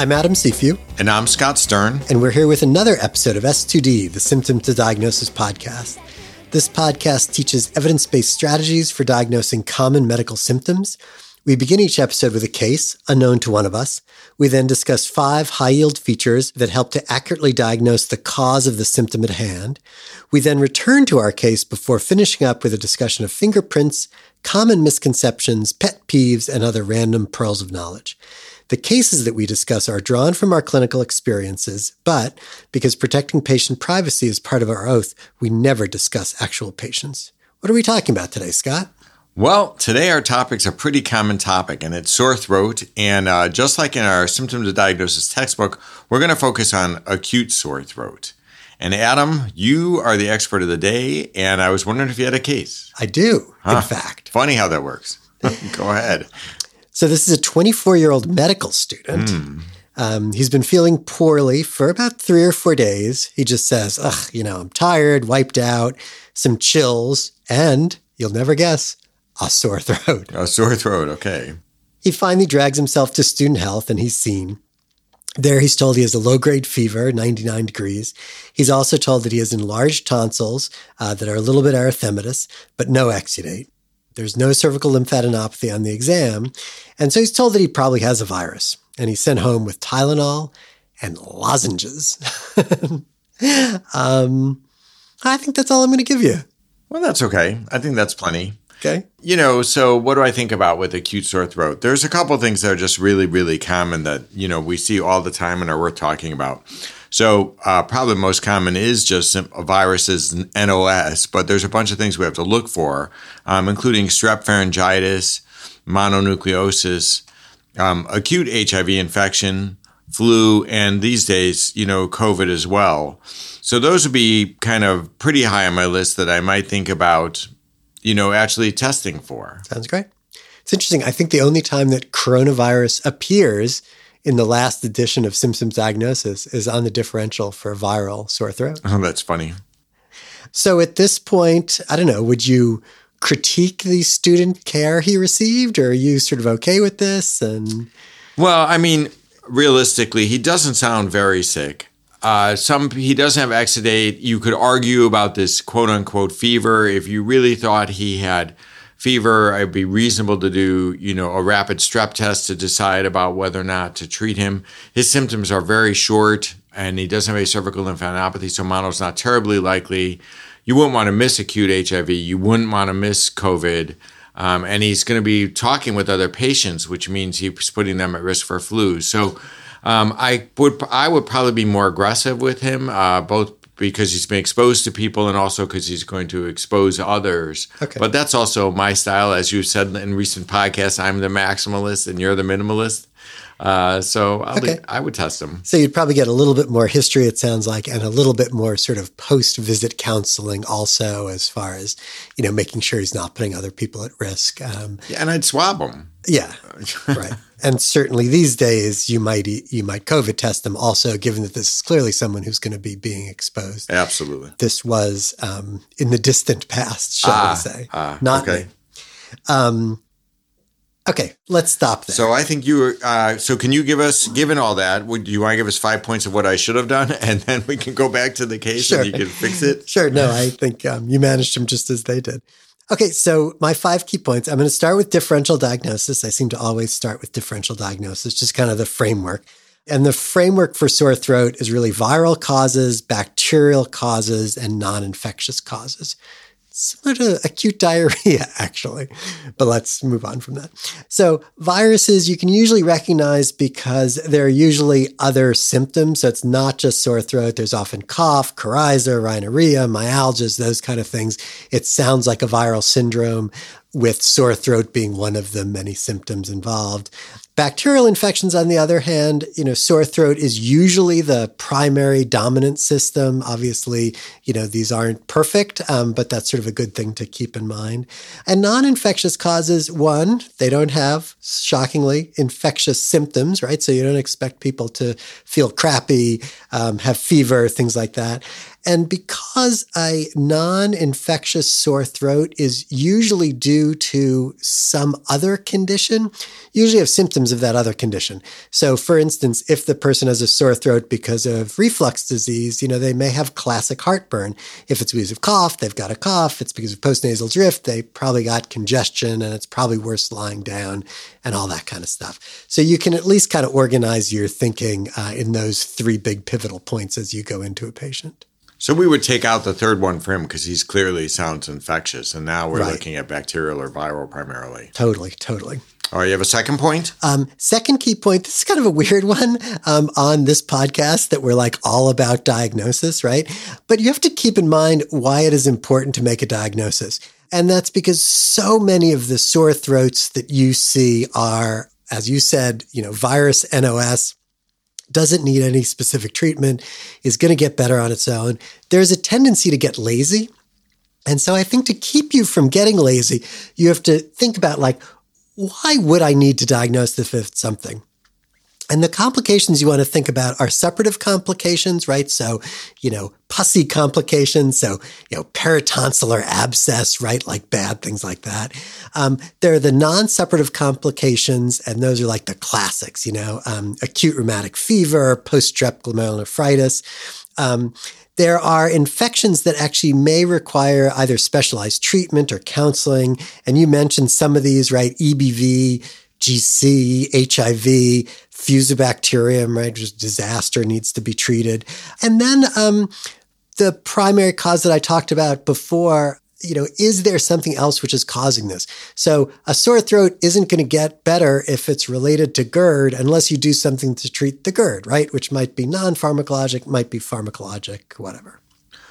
I'm Adam Cifu. And I'm Scott Stern. And we're here with another episode of S2D, the Symptom to Diagnosis podcast. This podcast teaches evidence based strategies for diagnosing common medical symptoms. We begin each episode with a case unknown to one of us. We then discuss five high yield features that help to accurately diagnose the cause of the symptom at hand. We then return to our case before finishing up with a discussion of fingerprints, common misconceptions, pet peeves, and other random pearls of knowledge. The cases that we discuss are drawn from our clinical experiences, but because protecting patient privacy is part of our oath, we never discuss actual patients. What are we talking about today, Scott? Well, today our topic's a pretty common topic, and it's sore throat. And uh, just like in our symptoms of diagnosis textbook, we're going to focus on acute sore throat. And Adam, you are the expert of the day, and I was wondering if you had a case. I do, huh. in fact. Funny how that works. Go ahead. So this is a 24 year old medical student. Mm. Um, he's been feeling poorly for about three or four days. He just says, ugh, you know, I'm tired, wiped out, some chills, and you'll never guess, a sore throat. A sore throat, okay. He finally drags himself to student health and he's seen. There, he's told he has a low grade fever, 99 degrees. He's also told that he has enlarged tonsils uh, that are a little bit erythematous, but no exudate. There's no cervical lymphadenopathy on the exam. And so he's told that he probably has a virus. And he's sent home with Tylenol and lozenges. um, I think that's all I'm going to give you. Well, that's okay. I think that's plenty. Okay. You know, so what do I think about with acute sore throat? There's a couple things that are just really, really common that, you know, we see all the time and are worth talking about. So, uh, probably most common is just viruses and NOS, but there's a bunch of things we have to look for, um, including strep pharyngitis, mononucleosis, um, acute HIV infection, flu, and these days, you know, COVID as well. So, those would be kind of pretty high on my list that I might think about, you know, actually testing for. Sounds great. It's interesting. I think the only time that coronavirus appears in the last edition of Symptoms Diagnosis is on the differential for viral sore throat. Oh, that's funny. So at this point, I don't know, would you critique the student care he received or are you sort of okay with this and Well, I mean, realistically, he doesn't sound very sick. Uh, some he doesn't have exudate. You could argue about this quote unquote fever if you really thought he had fever, it'd be reasonable to do, you know, a rapid strep test to decide about whether or not to treat him. His symptoms are very short and he doesn't have a cervical lymphadenopathy, so mono's not terribly likely. You wouldn't want to miss acute HIV. You wouldn't want to miss COVID. Um, and he's going to be talking with other patients, which means he's putting them at risk for flu. So um, I would I would probably be more aggressive with him, uh, both because he's been exposed to people and also because he's going to expose others. Okay. But that's also my style. As you've said in recent podcasts, I'm the maximalist and you're the minimalist. Uh, so okay. I would test him. So you'd probably get a little bit more history, it sounds like, and a little bit more sort of post visit counseling also, as far as, you know, making sure he's not putting other people at risk. Um, yeah, and I'd swab him. Yeah, right. And certainly these days, you might you might COVID test them also, given that this is clearly someone who's going to be being exposed. Absolutely. This was um, in the distant past, shall ah, we say? Ah, Not okay. Um, okay, let's stop there. So I think you. Were, uh, so can you give us, given all that, would you want to give us five points of what I should have done, and then we can go back to the case sure. and you can fix it? sure. No, I think um, you managed them just as they did. Okay, so my five key points. I'm going to start with differential diagnosis. I seem to always start with differential diagnosis, just kind of the framework. And the framework for sore throat is really viral causes, bacterial causes, and non infectious causes similar to acute diarrhea, actually. But let's move on from that. So, viruses you can usually recognize because there are usually other symptoms. So, it's not just sore throat. There's often cough, coryza, rhinorrhea, myalgias, those kind of things. It sounds like a viral syndrome with sore throat being one of the many symptoms involved. Bacterial infections, on the other hand, you know, sore throat is usually the primary dominant system. Obviously, you know, these aren't perfect, um, but that's sort of a good thing to keep in mind. And non infectious causes, one, they don't have, shockingly, infectious symptoms, right? So you don't expect people to feel crappy, um, have fever, things like that. And because a non infectious sore throat is usually due to some other condition, usually have symptoms of that other condition. So, for instance, if the person has a sore throat because of reflux disease, you know, they may have classic heartburn. If it's because of cough, they've got a cough. If it's because of postnasal drip, they probably got congestion and it's probably worse lying down and all that kind of stuff. So, you can at least kind of organize your thinking uh, in those three big pivotal points as you go into a patient. So we would take out the third one for him because he's clearly sounds infectious, and now we're Right. looking at bacterial or viral primarily. Totally, totally. All right, you have a second point? Um, second key point, this is kind of a weird one um, on this podcast that we're like all about diagnosis, right? But you have to keep in mind why it is important to make a diagnosis. And that's because so many of the sore throats that you see are, as you said, you know, virus NOS, doesn't need any specific treatment, is going to get better on its own. There's a tendency to get lazy. And so I think to keep you from getting lazy, you have to think about like, why would I need to diagnose the fifth something? And the complications you want to think about are suppurative complications, right? So, you know, pussy complications. So, you know, peritonsillar abscess, right? Like bad things like that. Um, there are the non suppurative complications, and those are like the classics, you know, um, acute rheumatic fever, post-strep glomerulonephritis. Um, there are infections that actually may require either specialized treatment or counseling. And you mentioned some of these, right? EBV, GC, HIV, Fusobacterium, right? Just disaster needs to be treated. And then um, the primary cause that I talked about before, you know, is there something else which is causing this? So a sore throat isn't going to get better if it's related to GERD unless you do something to treat the GERD, right? Which might be non-pharmacologic, might be pharmacologic, whatever.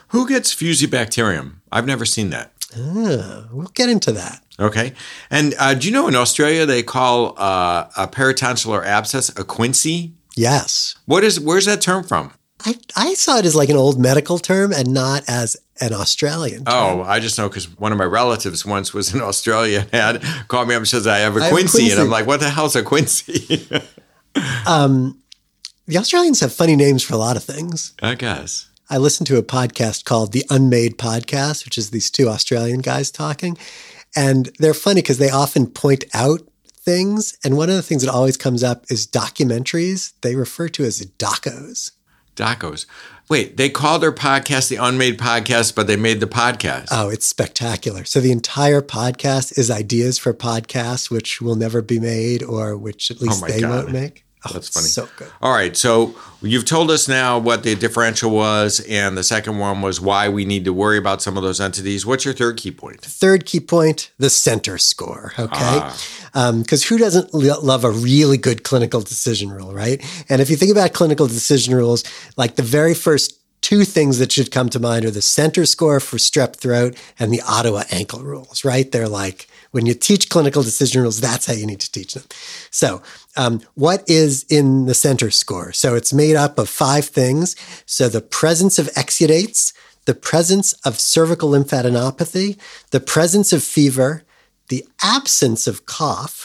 Who gets Fusobacterium? I've never seen that. Ah, we'll get into that. Okay. And uh, do you know in Australia they call uh, a peritonsillar abscess a quinsy? Yes. What is where's that term from? I, I saw it as like an old medical term and not as an Australian term. Oh, I just know because one of my relatives once was in Australia and had called me up and says I have a I have a quinsy, and. I'm like, what the hell's a quinsy? Um, the Australians have funny names for a lot of things. I guess. I listened to a podcast called The Unmade Podcast, which is these two Australian guys talking. And they're funny because they often point out things. And one of the things that always comes up is documentaries they refer to as docos. Docos. Wait, they called their podcast the Unmade Podcast, but they made the podcast. Oh, it's spectacular. So the entire podcast is ideas for podcasts which will never be made or which at oh least my they God. won't make. Oh, That's funny. So good. All right, so you've told us now what the differential was, and the second one was why we need to worry about some of those entities. What's your third key point? Third key point the Centor score. Okay. Ah. Because who doesn't lo- love a really good clinical decision rule, right? And if you think about clinical decision rules, like the very first two things that should come to mind are the Centor score for strep throat and the Ottawa ankle rules, right? They're like, when you teach clinical decision rules, that's how you need to teach them. So, um, what is in the Centor score? So, it's made up of five things. So, the presence of exudates, the presence of cervical lymphadenopathy, the presence of fever, the absence of cough,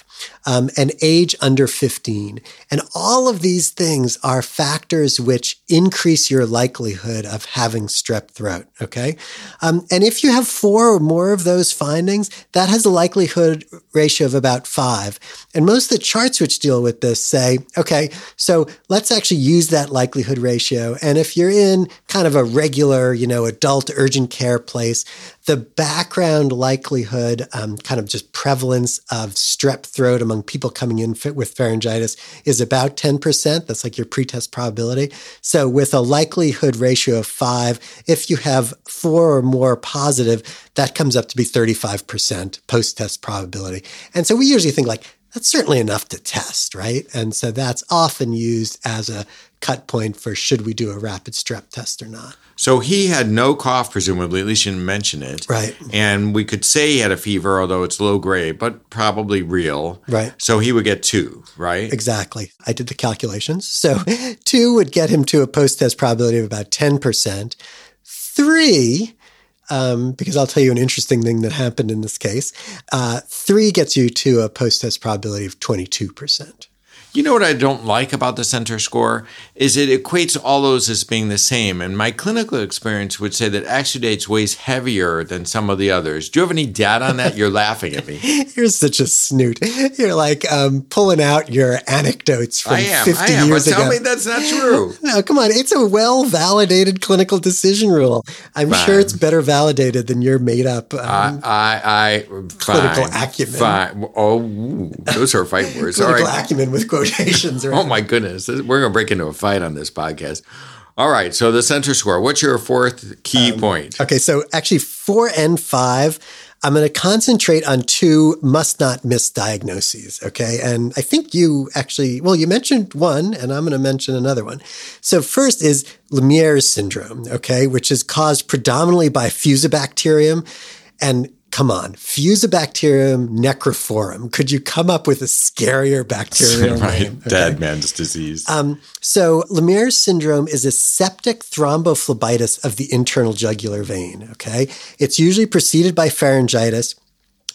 um, and age under 15. And all of these things are factors which increase your likelihood of having strep throat. Okay. Um, and if you have four or more of those findings, that has a likelihood ratio of about five. And most of the charts which deal with this say, okay, so let's actually use that likelihood ratio. And if you're in kind of a regular, you know, adult urgent care place, the background likelihood, um, kind of just prevalence of strep throat among people coming in with pharyngitis is about 10%. That's like your pretest probability. So with a likelihood ratio of five, if you have four or more positive, that comes up to be 35% post-test probability. And so we usually think like, that's certainly enough to test, right? And so that's often used as a cut point for should we do a rapid strep test or not. So he had no cough, presumably, at least you didn't mention it. Right. And we could say he had a fever, although it's low grade, but probably real. Right. So he would get two, right? Exactly. I did the calculations. So two would get him to a post test probability of about 10%. Three, um, because I'll tell you an interesting thing that happened in this case, uh, three gets you to a post test probability of 22%. You know what I don't like about the Centor score is it equates all those as being the same. And my clinical experience would say that exudates weighs heavier than some of the others. Do you have any data on that? You're laughing at me. You're such a snoot. You're like um, pulling out your anecdotes from I am. 50 I am. years but tell me that's not true. No, come on. It's a well validated clinical decision rule. I'm Fine. sure it's better validated than your made up. Um, I, I, I, Clinical fine, acumen. Fine. Oh, ooh, those are fight words. Clinical right. acumen with quotations. Right? Oh my goodness, we're gonna break into a fight on this podcast. All right, so the Centor score. What's your fourth key Um, point? Okay, so actually, four and five, I'm going to concentrate on two must not miss diagnoses. Okay. And I think you actually, well, you mentioned one, and I'm going to mention another one. So, first is Lemierre's syndrome, okay, which is caused predominantly by Fusobacterium. And come on, Fusobacterium necrophorum. Could you come up with a scarier bacterial right, name? Okay. dead man's disease. Um, so Lemierre's syndrome is a septic thrombophlebitis of the internal jugular vein. Okay. It's usually preceded by pharyngitis.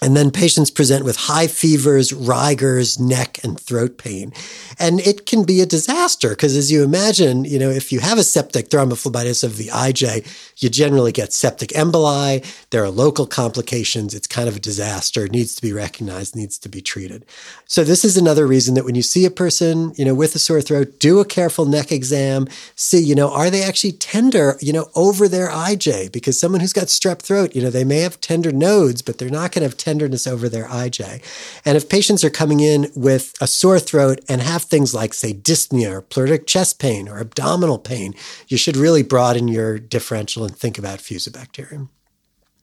And then patients present with high fevers, rigors, neck and throat pain. And it can be a disaster because as you imagine, you know, if you have a septic thrombophlebitis of the IJ, you generally get septic emboli. There are local complications. It's kind of a disaster. It needs to be recognized, needs to be treated. So this is another reason that when you see a person, you know, with a sore throat, do a careful neck exam. See, you know, are they actually tender, you know, over their IJ? Because someone who's got strep throat, you know, they may have tender nodes, but they're not going to have tenderness over their IJ. And if patients are coming in with a sore throat and have things like, say, dyspnea or pleuritic chest pain or abdominal pain, you should really broaden your differential and think about Fusobacterium.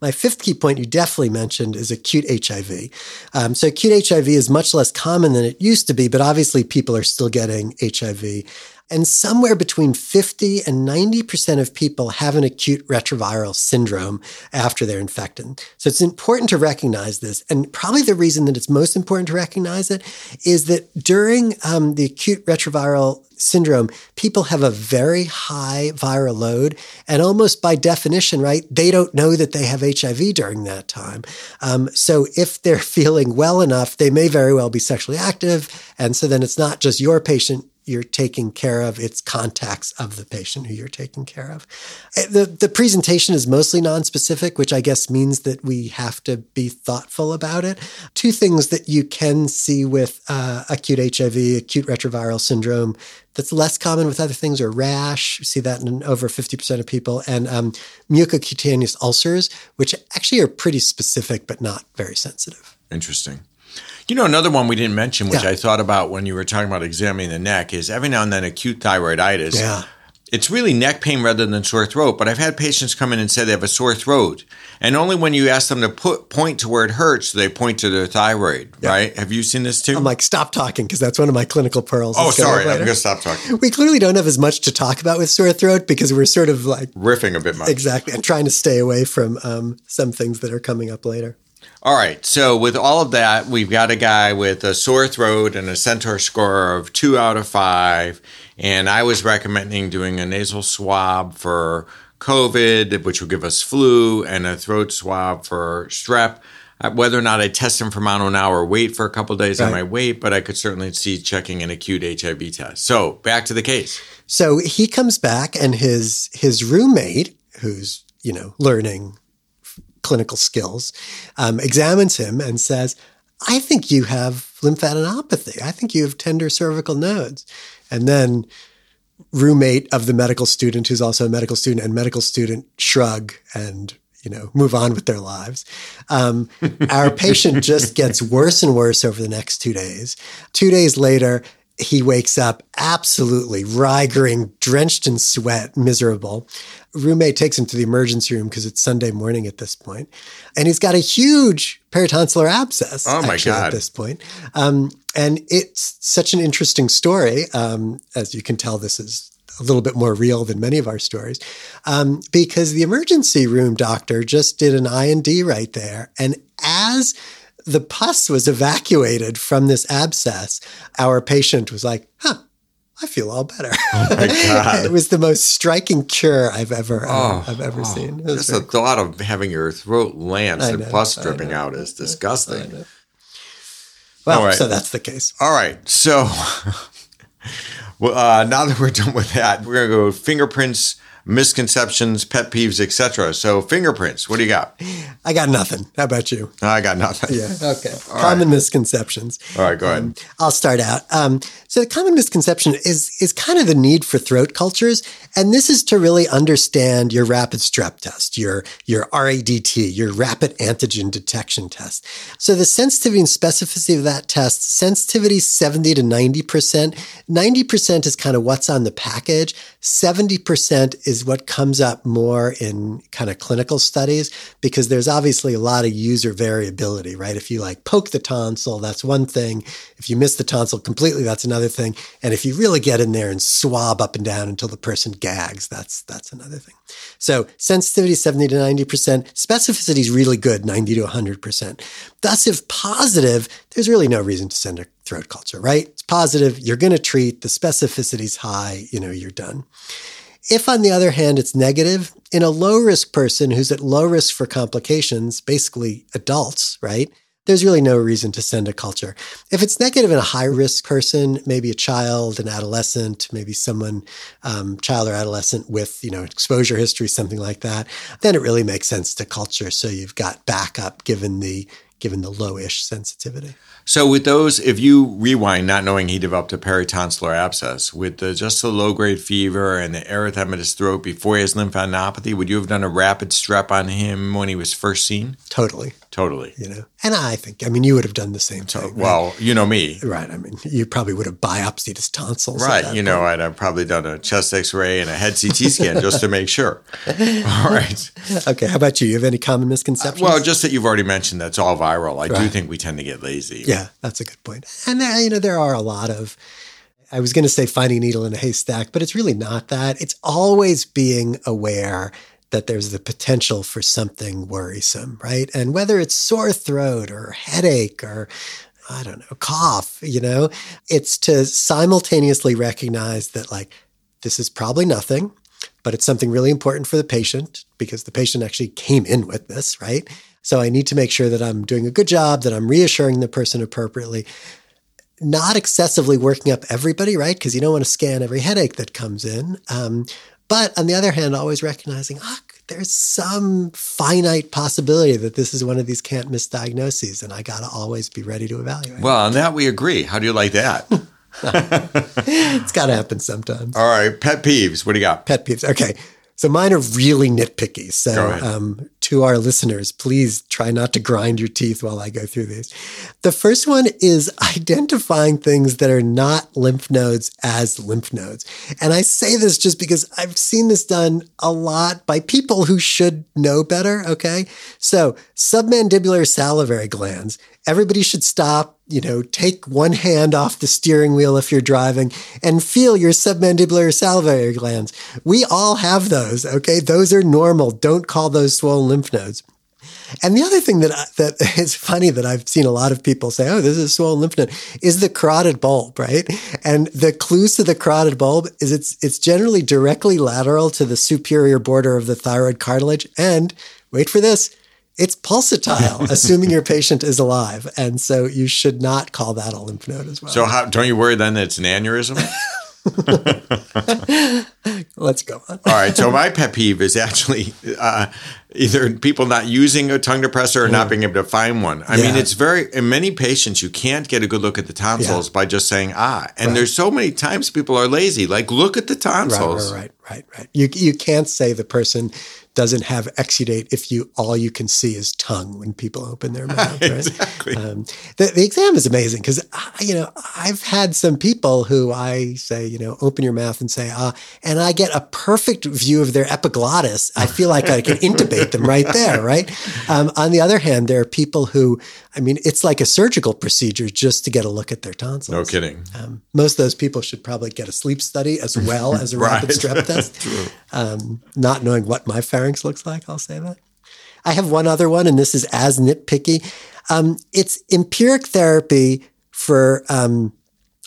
My fifth key point you definitely mentioned is acute HIV. Um, so acute HIV is much less common than it used to be, but obviously people are still getting HIV. And somewhere between 50 and 90% of people have an acute retroviral syndrome after they're infected. So it's important to recognize this. And probably the reason that it's most important to recognize it is that during um, the acute retroviral syndrome, people have a very high viral load. And almost by definition, right, they don't know that they have HIV during that time. Um, so if they're feeling well enough, they may very well be sexually active. And so then it's not just your patient you're taking care of, it's contacts of the patient who you're taking care of. Eh, The, the presentation is mostly nonspecific, which I guess means that we have to be thoughtful about it. Two things that you can see with uh, acute HIV, acute retroviral syndrome, that's less common with other things are rash. You see that in over 50% of people, and um, mucocutaneous ulcers, which actually are pretty specific but not very sensitive. Interesting. You know, another one we didn't mention, which Yeah. I thought about when you were talking about examining the neck, is every now and then acute thyroiditis. Yeah. It's really neck pain rather than sore throat, but I've had patients come in and say they have a sore throat. And only when you ask them to put point to where it hurts, do they point to their thyroid, right? Have you seen this too? I'm like, stop talking because that's one of my clinical pearls. oh, that's coming up sorry. I'm going to stop talking. We clearly don't have as much to talk about with sore throat because we're sort of like Riffing a bit much. exactly and trying to stay away from um, some things that are coming up later. All right. So with all of that, we've got a guy with a sore throat and a Centor score of two out of five. And I was recommending doing a nasal swab for COVID, which would give us flu, and a throat swab for strep. Uh, Whether or not I test him for mono now or wait for a couple days, I might wait, but I could certainly see checking an acute HIV test. So back to the case. So he comes back and his his roommate, who's you know learning clinical skills, um, examines him and says, "I think you have lymphadenopathy. I think you have tender cervical nodes." And then roommate of the medical student, who's also a medical student, and medical student shrug and you know move on with their lives. Um, our patient just gets worse and worse over the next two days. Two days later, he wakes up absolutely rigoring, drenched in sweat, miserable. Roommate takes him to the emergency room because it's Sunday morning at this point, and he's got a huge peritonsillar abscess. Oh, my actually, God. At this point, um, and it's such an interesting story. Um, as you can tell, this is a little bit more real than many of our stories, um, because the emergency room doctor just did an IND right there, and as the pus was evacuated from this abscess, our patient was like, "Huh." I feel all better. Oh my God. it was the most striking cure I've ever uh, Oh, I've ever oh, seen. Just the thought of having your throat lance I and pus dripping know. out is disgusting. Well, right. so that's the case. All right. So, well, uh, now that we're done with that, we're gonna go fingerprints, misconceptions, pet peeves, etc. So, fingerprints. What do you got? I got nothing. How about you? I got nothing. Yeah. Okay. common misconceptions. All right. Go ahead. Um, I'll start out. Um, so the common misconception is is kind of the need for throat cultures, and this is to really understand your rapid strep test, your your RADT, your rapid antigen detection test. So the sensitivity and specificity of that test, sensitivity seventy to ninety percent. Ninety percent is kind of what's on the package. Seventy percent is what comes up more in kind of clinical studies because there's obviously a lot of user variability, right? If you like poke the tonsil, that's one thing. If you miss the tonsil completely, that's another thing. And if you really get in there and swab up and down until the person gags, that's that's another thing. So sensitivity 70 to 90%, specificity is really good, 90 to 100%. Thus, if positive, there's really no reason to send a throat culture, right? It's positive, you're going to treat, the specificity's high, you know, you're done. If, on the other hand, it's negative, in a low risk person who's at low risk for complications, basically adults, right? There's really no reason to send a culture. If it's negative in a high risk person, maybe a child, an adolescent, maybe someone, um, child or adolescent with, you know, exposure history, something like that, then it really makes sense to culture. So you've got backup given the, given the lowish sensitivity. So with those, if you rewind, not knowing he developed a peritonsillar abscess with the, just the low grade fever and the erythematous throat before he has lymphadenopathy, would you have done a rapid strep on him when he was first seen? Totally. Totally. You know, and I think, I mean, you would have done the same thing. right? Well, you know me. Right. I mean, you probably would have biopsied his tonsils. Right. You know, point. I'd have probably done a chest x ray and a head CT scan just to make sure. All right. Okay. How about you? You have any common misconceptions? Well, just that you've already mentioned that's all viral. I do think we tend to get lazy. yeah, that's a good point. And there, you know, there are a lot of. I was going to say finding a needle in a haystack, but it's really not that. It's always being aware that there's the potential for something worrisome, right? And whether it's sore throat or headache or I don't know, cough, you know, it's to simultaneously recognize that like this is probably nothing, but it's something really important for the patient because the patient actually came in with this, right? So I need to make sure that I'm doing a good job, that I'm reassuring the person appropriately, not excessively working up everybody, right? Because you don't want to scan every headache that comes in. Um, but on the other hand, always recognizing, ah, there's some finite possibility that this is one of these can't miss diagnoses, and I got to always be ready to evaluate. Well, on that we agree. How do you like that? it's got to happen sometimes. all right. Pet peeves. What do you got? Pet peeves. Okay. So mine are really nitpicky. So um, to our listeners, please try not to grind your teeth while I go through these. The first one is identifying things that are not lymph nodes as lymph nodes. And I say this just because I've seen this done a lot by people who should know better. Okay. So submandibular salivary glands, everybody should stop, you know, take one hand off the steering wheel if you're driving and feel your submandibular salivary glands. We all have those. Okay. Those are normal. Don't call those swollen lymph nodes. And the other thing that I- that is funny that I've seen a lot of people say, "Oh, this is a swollen lymph node," is the carotid bulb, right? And the clues to the carotid bulb is it's it's generally directly lateral to the superior border of the thyroid cartilage, and wait for this, it's pulsatile, assuming your patient is alive, and so you should not call that a lymph node as well. So, how, don't you worry then that it's an aneurysm? Let's go. All right. So my pet peeve is actually uh, either people not using a tongue depressor or not being able to find one. I mean, it's very in many patients you can't get a good look at the tonsils Yeah. by just saying ah. And there's so many times people are lazy. Like look at the Right, tonsils. right, right, right, right. You you can't say the person doesn't have exudate if you all you can see is tongue when people open their mouth. Right? Exactly. Um, the, the exam is amazing because you know I've had some people who I say you know open your mouth and say ah, and I get a perfect view of their epiglottis. I feel like I can intubate them right there. Right. Um, on the other hand, there are people who I mean it's like a surgical procedure just to get a look at their tonsils. No kidding. Um, most of those people should probably get a sleep study as well as a rapid strep test. Um, not knowing what my pharynx looks like, I'll say that. I have one other one, and this is as nitpicky. Um, it's empiric therapy for um,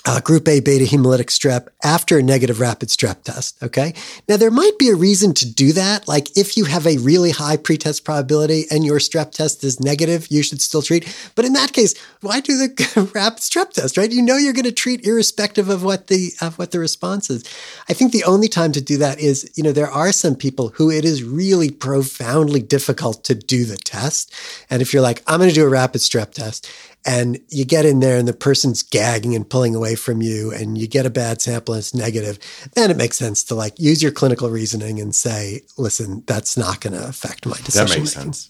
uh, group A beta hemolytic strep after a negative rapid strep test. Okay. Now, there might be a reason to do that. Like if you have a really high pretest probability and your strep test is negative, you should still treat. But in that case, why do the rapid strep test, right? You know you're going to treat irrespective of what the of what the response is. I think the only time to do that is, you know, there are some people who it is really profoundly difficult to do the test. And if you're like, I'm going to do a rapid strep test and you get in there and the person's gagging and pulling away from you and you get a bad sample and it's negative, then it makes sense to like use your clinical reasoning and say, listen, that's not going to affect my decision. That makes sense.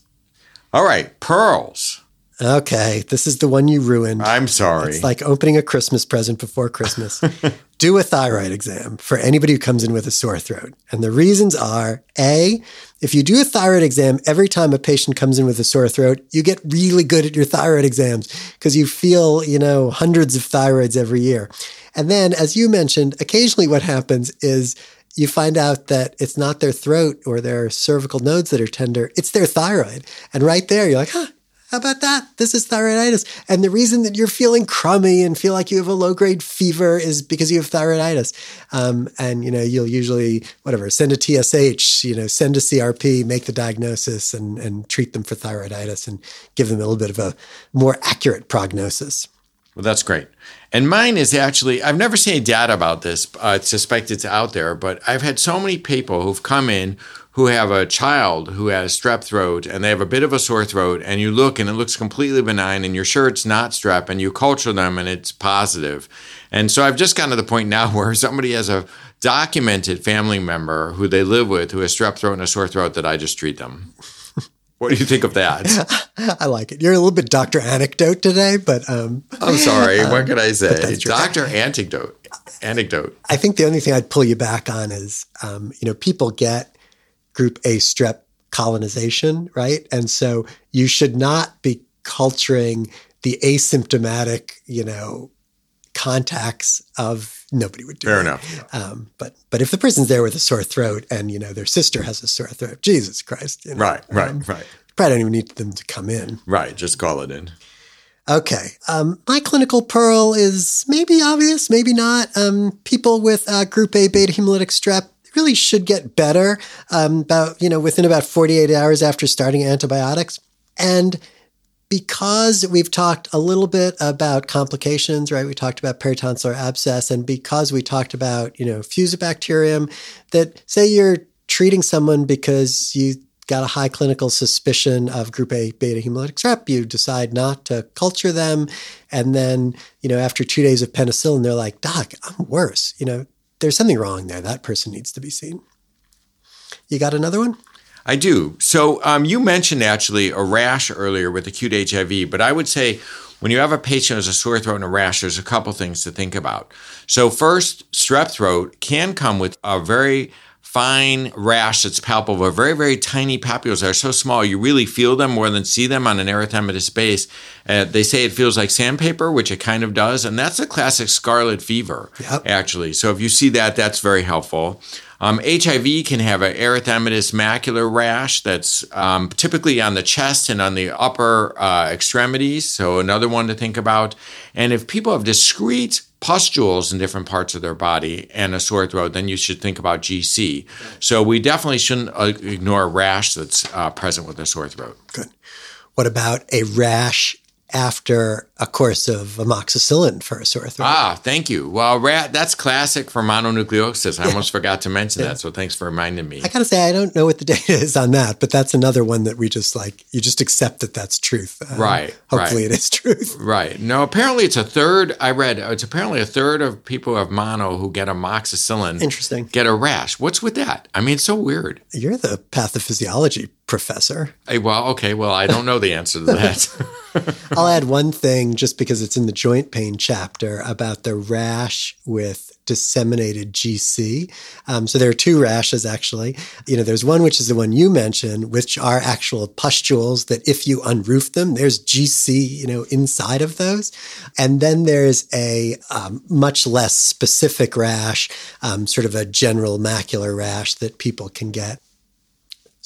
All right, pearls. Okay, this is the one you ruined. I'm sorry. It's like opening a Christmas present before Christmas. Do a thyroid exam for anybody who comes in with a sore throat. And the reasons are A, if you do a thyroid exam every time a patient comes in with a sore throat, you get really good at your thyroid exams because you feel, you know, hundreds of thyroids every year. And then, as you mentioned, occasionally what happens is you find out that it's not their throat or their cervical nodes that are tender, it's their thyroid. And right there, you're like, huh, how about that? This is thyroiditis. And the reason that you're feeling crummy and feel like you have a low grade fever is because you have thyroiditis. Um, and, you know, you'll usually, whatever, send a TSH, you know, send a CRP, make the diagnosis and, and treat them for thyroiditis and give them a little bit of a more accurate prognosis. Well, that's great. And mine is actually, I've never seen data about this. I suspect it's out there, but I've had so many people who've come in who have a child who has strep throat and they have a bit of a sore throat and you look and it looks completely benign and you're sure it's not strep and you culture them and it's positive. And so I've just gotten to the point now where somebody has a documented family member who they live with who has strep throat and a sore throat that I just treat them. What do you think of that? I like it. You're a little bit Dr. Anecdote today, but um, I'm sorry. What can I say? Dr. Anecdote. Anecdote. I think the only thing I'd pull you back on is, um, you know, people get group A strep colonization, right? And so you should not be culturing the asymptomatic, you know, contacts of nobody would do Fair it. enough. Um, but but if the person's there with a sore throat and you know their sister has a sore throat, Jesus Christ, you know, right, right, um, right. Probably don't even need them to come in. Right, just call it in. Okay. Um, my clinical pearl is maybe obvious, maybe not. Um, people with uh, group A beta hemolytic strep really should get better um, about, you know, within about 48 hours after starting antibiotics. And because we've talked a little bit about complications, right? We talked about peritonsillar abscess, and because we talked about, you know, fusobacterium, that say you're treating someone because you got a high clinical suspicion of group A beta hemolytic strep, you decide not to culture them. And then, you know, after two days of penicillin, they're like, Doc, I'm worse. You know, there's something wrong there. That person needs to be seen. You got another one? I do. So um, you mentioned actually a rash earlier with acute HIV, but I would say when you have a patient has a sore throat and a rash, there's a couple things to think about. So first, strep throat can come with a very fine rash that's palpable, very, very tiny papules that are so small you really feel them more than see them on an erythematous base. Uh, they say it feels like sandpaper, which it kind of does. And that's a classic scarlet fever, Yep. actually. So if you see that, that's very helpful. Um, HIV can have an erythematous macular rash that's um, typically on the chest and on the upper uh, extremities. So, another one to think about. And if people have discrete pustules in different parts of their body and a sore throat, then you should think about GC. So, we definitely shouldn't uh, ignore a rash that's uh, present with a sore throat. Good. What about a rash after a course of amoxicillin for a sore throat? Ah, thank you. Well, rat, that's classic for mononucleosis. I almost forgot to mention that. So, thanks for reminding me. I gotta say, I don't know what the data is on that, but that's another one that we just like, you just accept that that's truth. Um, Right, Hopefully right. it is truth. Right. No, apparently it's a third. I read it's apparently a third of people who have mono who get amoxicillin Interesting. get a rash. What's with that? I mean, it's so weird. You're the pathophysiology professor. Hey, well, okay. Well, I don't know the answer to that. I'll add one thing just because it's in the joint pain chapter about the rash with disseminated GC. Um, so there are two rashes actually. You know, there's one which is the one you mentioned, which are actual pustules that if you unroof them, there's GC, you know, inside of those. And then there's a um, much less specific rash, um, sort of a general macular rash that people can get.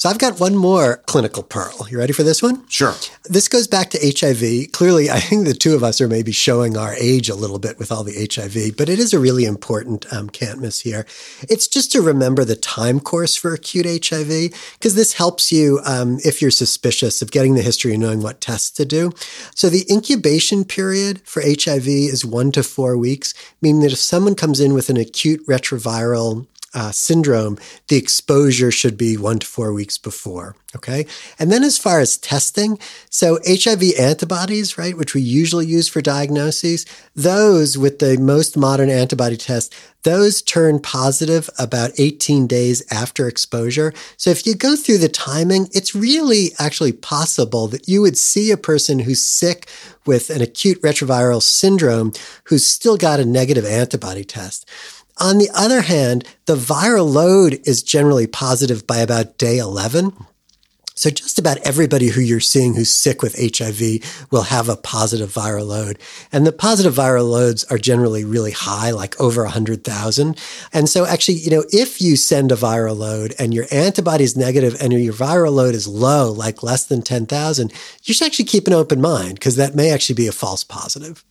So I've got one more clinical pearl. You ready for this one? Sure. This goes back to HIV. Clearly, I think the two of us are maybe showing our age a little bit with all the HIV, but it is a really important um, can't miss here. It's just to remember the time course for acute HIV, because this helps you um, if you're suspicious of getting the history and knowing what tests to do. So the incubation period for HIV is one to four weeks, meaning that if someone comes in with an acute retroviral uh, syndrome, the exposure should be one to four weeks before. Okay. And then as far as testing, so HIV antibodies, right, which we usually use for diagnoses, those with the most modern antibody test, those turn positive about 18 days after exposure. So if you go through the timing, it's really actually possible that you would see a person who's sick with an acute retroviral syndrome who's still got a negative antibody test. On the other hand, the viral load is generally positive by about day 11. So just about everybody who you're seeing who's sick with HIV will have a positive viral load. And the positive viral loads are generally really high, like over 100,000. And so actually, you know, if you send a viral load and your antibody is negative and your viral load is low, like less than 10,000, you should actually keep an open mind because that may actually be a false positive.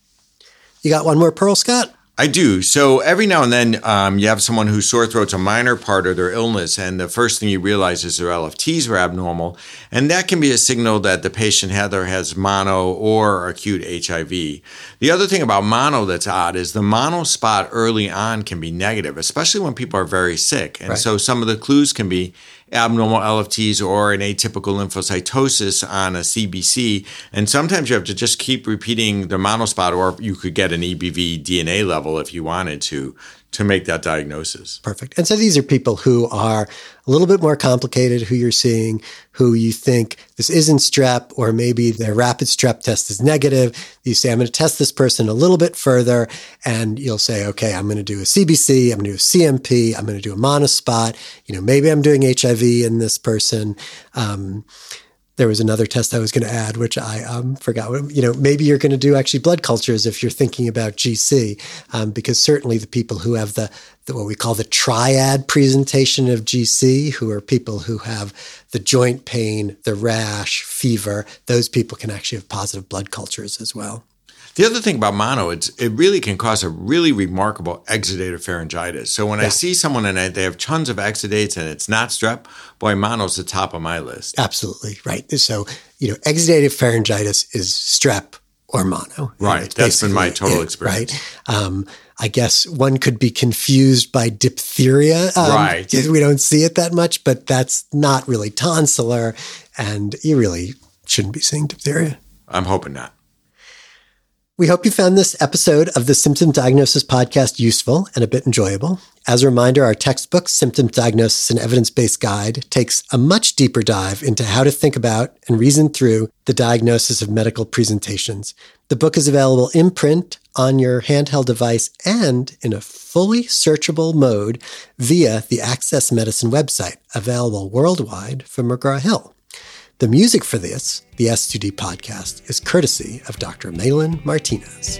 You got one more pearl, Scott? I do. So every now and then, um, you have someone whose sore throat's a minor part of their illness, and the first thing you realize is their LFTs are abnormal, and that can be a signal that the patient either has mono or acute HIV. The other thing about mono that's odd is the mono spot early on can be negative, especially when people are very sick, and right. so some of the clues can be abnormal LFTs or an atypical lymphocytosis on a CBC. And sometimes you have to just keep repeating the monospot, or you could get an EBV DNA level if you wanted to to make that diagnosis. Perfect. And so these are people who are a little bit more complicated, who you're seeing, who you think this isn't strep, or maybe their rapid strep test is negative. You say, I'm going to test this person a little bit further. And you'll say, okay, I'm going to do a CBC, I'm going to do a CMP, I'm going to do a monospot. You know, maybe I'm doing HIV in this person. Um, there was another test I was going to add, which I um, forgot. You know, maybe you're going to do actually blood cultures if you're thinking about GC, um, because certainly the people who have the, the, what we call the triad presentation of GC, who are people who have the joint pain, the rash, fever, those people can actually have positive blood cultures as well. The other thing about mono, it's, it really can cause a really remarkable exudative pharyngitis. So when yeah. I see someone and they have tons of exudates and it's not strep, boy, mono's the top of my list. Absolutely right. So you know, exudative pharyngitis is strep or mono. Right. That's been my total it, experience. Right. Um, I guess one could be confused by diphtheria. Um, right. We don't see it that much, but that's not really tonsillar, and you really shouldn't be seeing diphtheria. I'm hoping not. We hope you found this episode of the Symptom Diagnosis Podcast useful and a bit enjoyable. As a reminder, our textbook, Symptom Diagnosis and Evidence Based Guide, takes a much deeper dive into how to think about and reason through the diagnosis of medical presentations. The book is available in print on your handheld device and in a fully searchable mode via the Access Medicine website, available worldwide from McGraw Hill. The music for this, the S2D podcast, is courtesy of Dr. Malin Martinez.